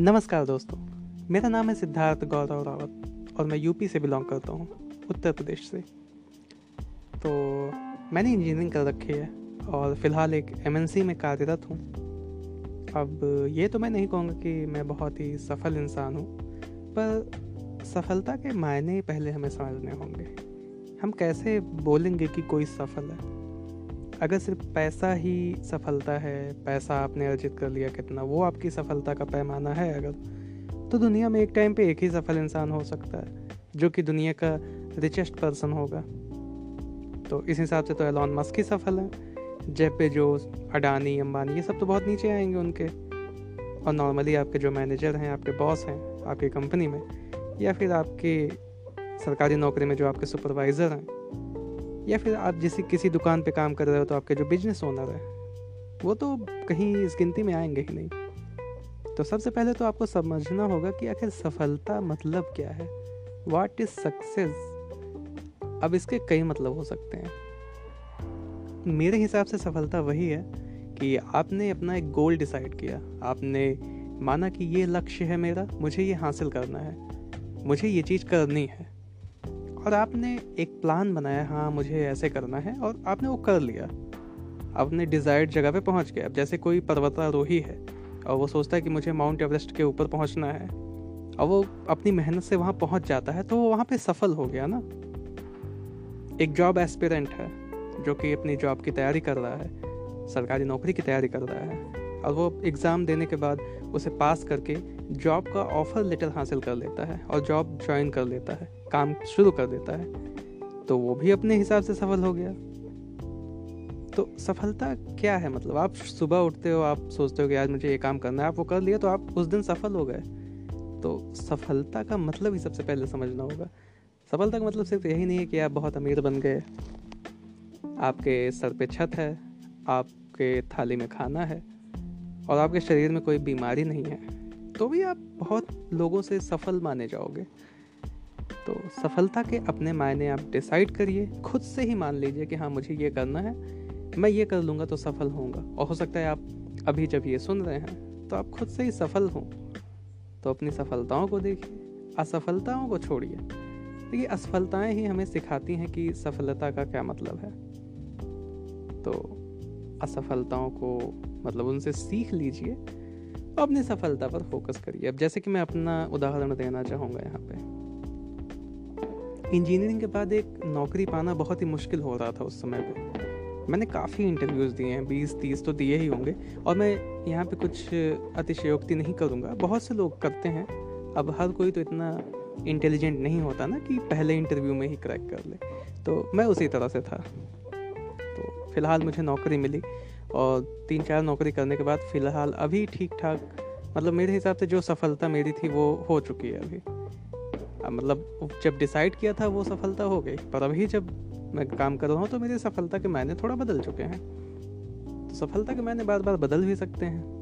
नमस्कार दोस्तों, मेरा नाम है सिद्धार्थ गौरव रावत और मैं यूपी से बिलोंग करता हूँ, उत्तर प्रदेश से। तो मैंने इंजीनियरिंग कर रखी है और फ़िलहाल एक एमएनसी में कार्यरत हूँ। अब ये तो मैं नहीं कहूँगा कि मैं बहुत ही सफल इंसान हूँ, पर सफलता के मायने पहले हमें समझने होंगे। हम कैसे बोलेंगे कि कोई सफल है? अगर सिर्फ़ पैसा ही सफलता है, पैसा आपने अर्जित कर लिया कितना, वो आपकी सफलता का पैमाना है अगर। तो दुनिया में एक टाइम पे एक ही सफल इंसान हो सकता है, जो कि दुनिया का रिचेस्ट पर्सन होगा। तो इस हिसाब से तो एलॉन मस्क ही सफल है। जेब पे जो अडानी अंबानी, ये सब तो बहुत नीचे आएँगे उनके। और नॉर्मली आपके जो मैनेजर हैं, आपके बॉस हैं, आपकी कंपनी में, या फिर आपके सरकारी नौकरी में जो आपके सुपरवाइज़र हैं या फिर आप जिस, किसी दुकान पे काम कर रहे हो तो आपके जो बिज़नेस ओनर है, वो तो कहीं इस गिनती में आएँगे ही नहीं। तो सबसे पहले तो आपको समझना होगा कि आखिर सफलता मतलब क्या है। वाट इज़ सक्सेस अब इसके कई मतलब हो सकते हैं। मेरे हिसाब से सफलता वही है कि आपने अपना एक गोल डिसाइड किया। आपने माना कि ये लक्ष्य है मेरा, मुझे ये हासिल करना है। मुझे ये चीज़ करनी है। और आपने एक प्लान बनाया हाँ मुझे ऐसे करना है और आपने वो कर लिया। अपने डिज़ायर्ड जगह पे पहुँच गए। अब जैसे कोई पर्वतारोही है और वो सोचता है कि मुझे माउंट एवरेस्ट के ऊपर पहुँचना है, और वो अपनी मेहनत से वहाँ पहुँच जाता है तो वो वहाँ पे सफल हो गया ना। एक जॉब एस्पिरेंट है, जो कि अपनी जॉब की तैयारी कर रहा है, सरकारी नौकरी की तैयारी कर रहा है। और वो एग्ज़ाम देने के बाद उसे पास करके जॉब का ऑफ़र लेटर हासिल कर लेता है और जॉब ज्वाइन कर लेता है, काम शुरू कर देता है। तो वो भी अपने हिसाब से सफल हो गया। तो सफलता क्या है मतलब? आप सुबह उठते हो, आप सोचते हो कि आज मुझे ये काम करना है, आप वो कर लिया तो आप उस दिन सफल हो गए। तो सफलता का मतलब ही सबसे पहले समझना होगा। सफलता का मतलब सिर्फ़ यही नहीं है कि आप बहुत अमीर बन गए। आपके सर पे छत है, आपके थाली में खाना है और आपके शरीर में कोई बीमारी नहीं है तो भी आप बहुत लोगों से सफल माने जाओगे। तो सफलता के अपने मायने आप डिसाइड करिए, खुद से ही मान लीजिए कि हाँ मुझे ये करना है, मैं ये कर लूँगा तो सफल होऊँगा। और हो सकता है आप अभी जब ये सुन रहे हैं तो आप खुद से ही सफल हों। तो अपनी सफलताओं को देखिए, असफलताओं को छोड़िए। देखिए, असफलताएँ ही हमें सिखाती हैं कि सफलता का क्या मतलब है। तो असफलताओं को मतलब उनसे सीख लीजिए और अपनी सफलता पर फोकस करिए। अब जैसे कि मैं अपना उदाहरण देना चाहूँगा यहाँ पे। इंजीनियरिंग के बाद एक नौकरी पाना बहुत ही मुश्किल हो रहा था उस समय पे। मैंने काफ़ी इंटरव्यूज़ दिए हैं बीस तीस तो दिए ही होंगे, और मैं यहाँ पे कुछ अतिशयोक्ति नहीं करूँगा। बहुत से लोग करते हैं, अब हर कोई तो इतना इंटेलिजेंट नहीं होता ना कि पहले इंटरव्यू में ही क्रैक कर ले। तो मैं उसी तरह से था। तो फ़िलहाल मुझे नौकरी मिली। और तीन चार नौकरी करने के बाद फ़िलहाल अभी ठीक ठाक मतलब मेरे हिसाब से जो सफलता मेरी थी वो हो चुकी है अभी। मतलब जब डिसाइड किया था वो सफलता हो गई, पर अभी जब मैं काम कर रहा हूँ तो मेरी सफलता के मायने थोड़ा बदल चुके हैं। तो सफलता के मायने बार बार बदल भी सकते हैं।